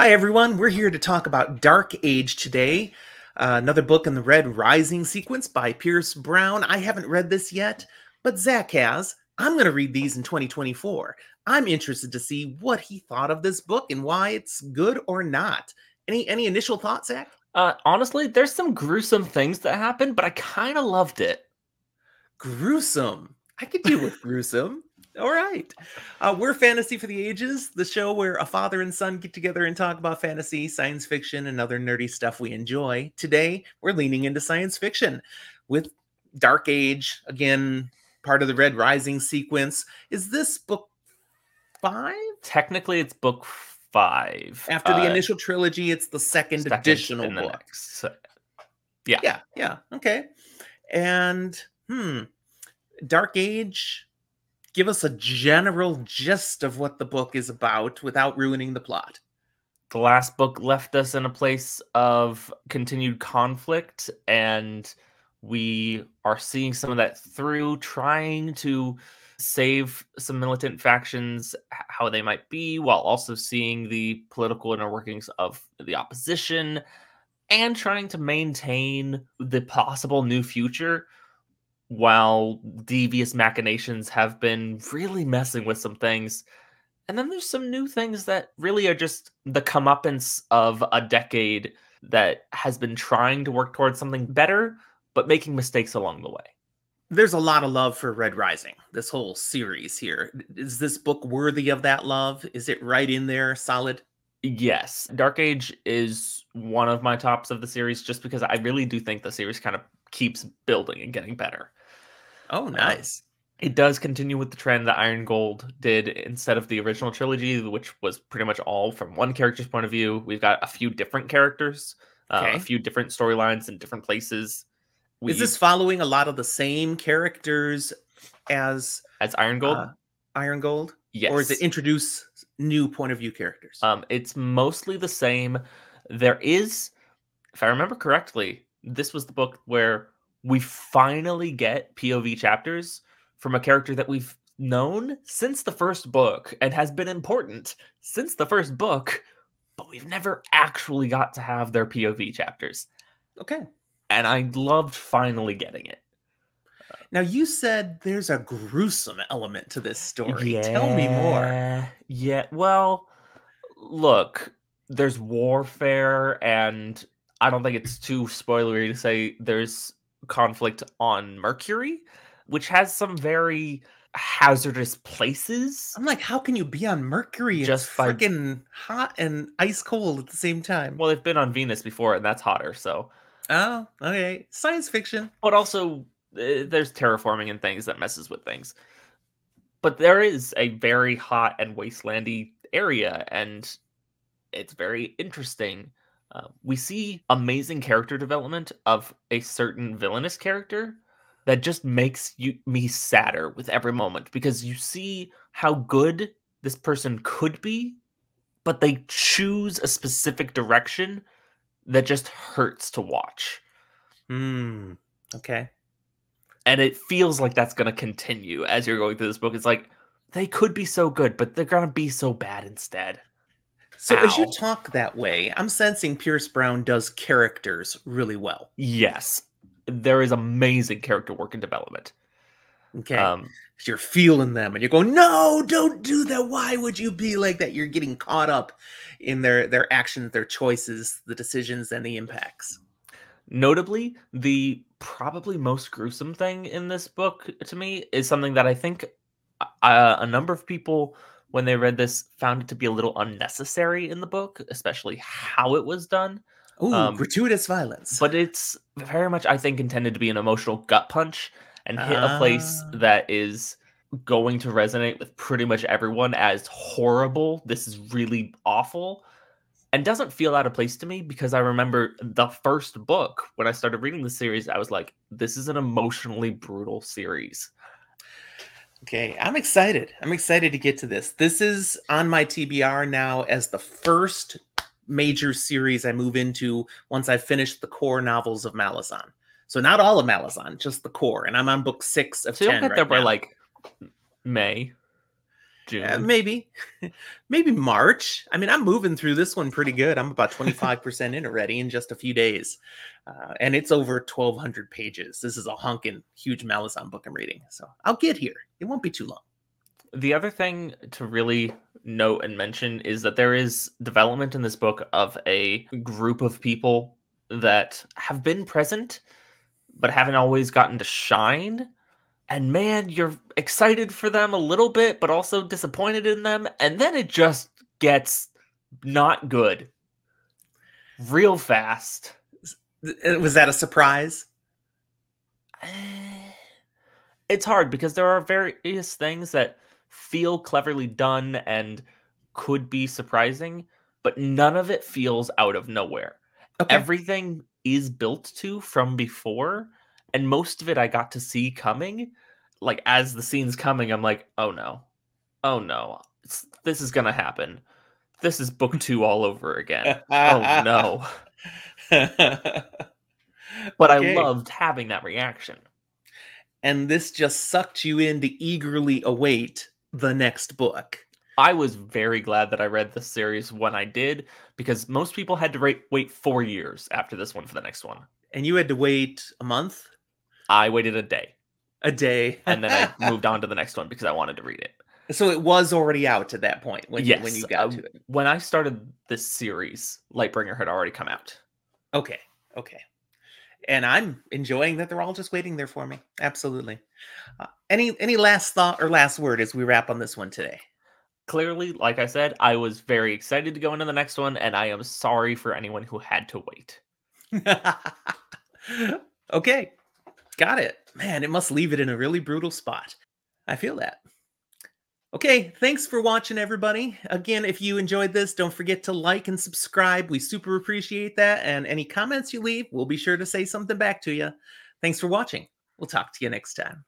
Hi, everyone. We're here to talk about Dark Age today. Uh, another book in the Red Rising sequence by Pierce Brown. I haven't read this yet, but Zach has. I'm going to read these in 2024. I'm interested to see what he thought of this book and why it's good or not. Any any initial thoughts, Zach? Uh, honestly, there's some gruesome things that happen, but I kind of loved it. Gruesome. I could deal with gruesome. All right. Uh, we're Fantasy for the Ages, the show where a father and son get together and talk about fantasy, science fiction, and other nerdy stuff we enjoy. Today, we're leaning into science fiction with Dark Age, again, part of the Red Rising sequence. Is this book five? Technically, it's book five. After the Uh, initial trilogy, it's the second, second additional book. So- yeah. Yeah, yeah. Okay. And hmm, Dark Age, give us a general gist of what the book is about without ruining the plot. The last book left us in a place of continued conflict, and we are seeing some of that through trying to save some militant factions how they might be while also seeing the political inner workings of the opposition and trying to maintain the possible new future while devious machinations have been really messing with some things. And then there's some new things that really are just the comeuppance of a decade that has been trying to work towards something better, but making mistakes along the way. There's a lot of love for Red Rising, this whole series here. Is this book worthy of that love? Is it right in there, solid? Yes, Dark Age is one of my tops of the series just because I really do think the series kind of keeps building and getting better. Oh, nice. It does continue with the trend that Iron Gold did instead of the original trilogy, which was pretty much all from one character's point of view. We've got a few different characters, uh, a few different storylines in different places. We, Is this following a lot of the same characters as as Iron Gold? uh, Iron Gold? yes. Or is it introduce new point of view characters? Um, it's mostly the same. There is, if I remember correctly, this was the book where we finally get POV chapters from a character that we've known since the first book and has been important since the first book, but we've never actually got to have their POV chapters. okay. And I loved finally getting it. Now you said there's a gruesome element to this story. Tell me more. Yeah, Yeah. Well, look, there's warfare, and I don't think it's too spoilery to say there's conflict on Mercury, which has some very hazardous places. I'm like, how can you be on Mercury? Just it's by- freaking hot and ice cold at the same time. Well, they've been on Venus before, and that's hotter. So, oh, okay. Science fiction. but also uh, there's terraforming and things that messes with things. But there is a very hot and wastelandy area, and it's very interesting. Uh, we see amazing character development of a certain villainous character that just makes you me sadder with every moment because you see how good this person could be, but they choose a specific direction that just hurts to watch. Hmm. Okay. and it feels like that's going to continue as you're going through this book. It's like they could be so good, but they're going to be so bad instead. So as you talk that way, I'm sensing Pierce Brown does characters really well. Yes, there is amazing character work and development. Okay. Um, you're feeling them and you're going, no, don't do that. Why would you be like that? You're getting caught up in their their actions, their choices, the decisions, and the impacts. notably, the probably most gruesome thing in this book to me is something that I think uh, a number of people, when they read this, found it to be a little unnecessary in the book, especially how it was done. Ooh, Um, gratuitous violence. but it's very much i think intended to be an emotional gut punch and hit a place Ah. that is going to resonate with pretty much everyone as horrible this is really awful and doesn't feel out of place to me because i remember the first book when i started reading the series i was like this is an emotionally brutal series Okay, I'm excited. I'm excited to get to this. This is on my TBR now as the first major series I move into once I've finished the core novels of Malazan. So not all of Malazan, just the core, and I'm on book six of so you'll get right there by like may June. Uh, maybe, maybe March. I mean, I'm moving through this one pretty good. I'm about 25% in already in just a few days. Uh, and it's over 1,200 pages. This is a honking huge Malazan book I'm reading. So I'll get here. It won't be too long. The other thing to really note and mention is that there is development in this book of a group of people that have been present but haven't always gotten to shine. And man, you're excited for them a little bit, but also disappointed in them. And then it just gets not good real fast. Was that a surprise? Eh, it's hard because there are various things that feel cleverly done and could be surprising, but none of it feels out of nowhere. Okay. Everything is built to from before, and most of it I got to see coming. Like as the scene's coming, I'm like, oh no, oh no, it's, this is gonna happen. This is book two all over again. oh no. but okay. I loved having that reaction. And this just sucked you in to eagerly await the next book. I was very glad that I read this series when I did because most people had to wait wait 4 years after this one for the next one. And you had to wait a month? I waited a day. A day. and then I moved on to the next one because I wanted to read it. So it was already out at that point when yes, you, when you got uh, to it. When I started this series, Lightbringer had already come out. Okay. Okay. And I'm enjoying that they're all just waiting there for me. Absolutely. Uh, any any last thought or last word as we wrap on this one today? Clearly, like I said, I was very excited to go into the next one, and I am sorry for anyone who had to wait. okay. Got it. Man, it must leave it in a really brutal spot. I feel that. Okay, thanks for watching, everybody. Again, if you enjoyed this, don't forget to like and subscribe. We super appreciate that. And any comments you leave, we'll be sure to say something back to you. Thanks for watching. We'll talk to you next time.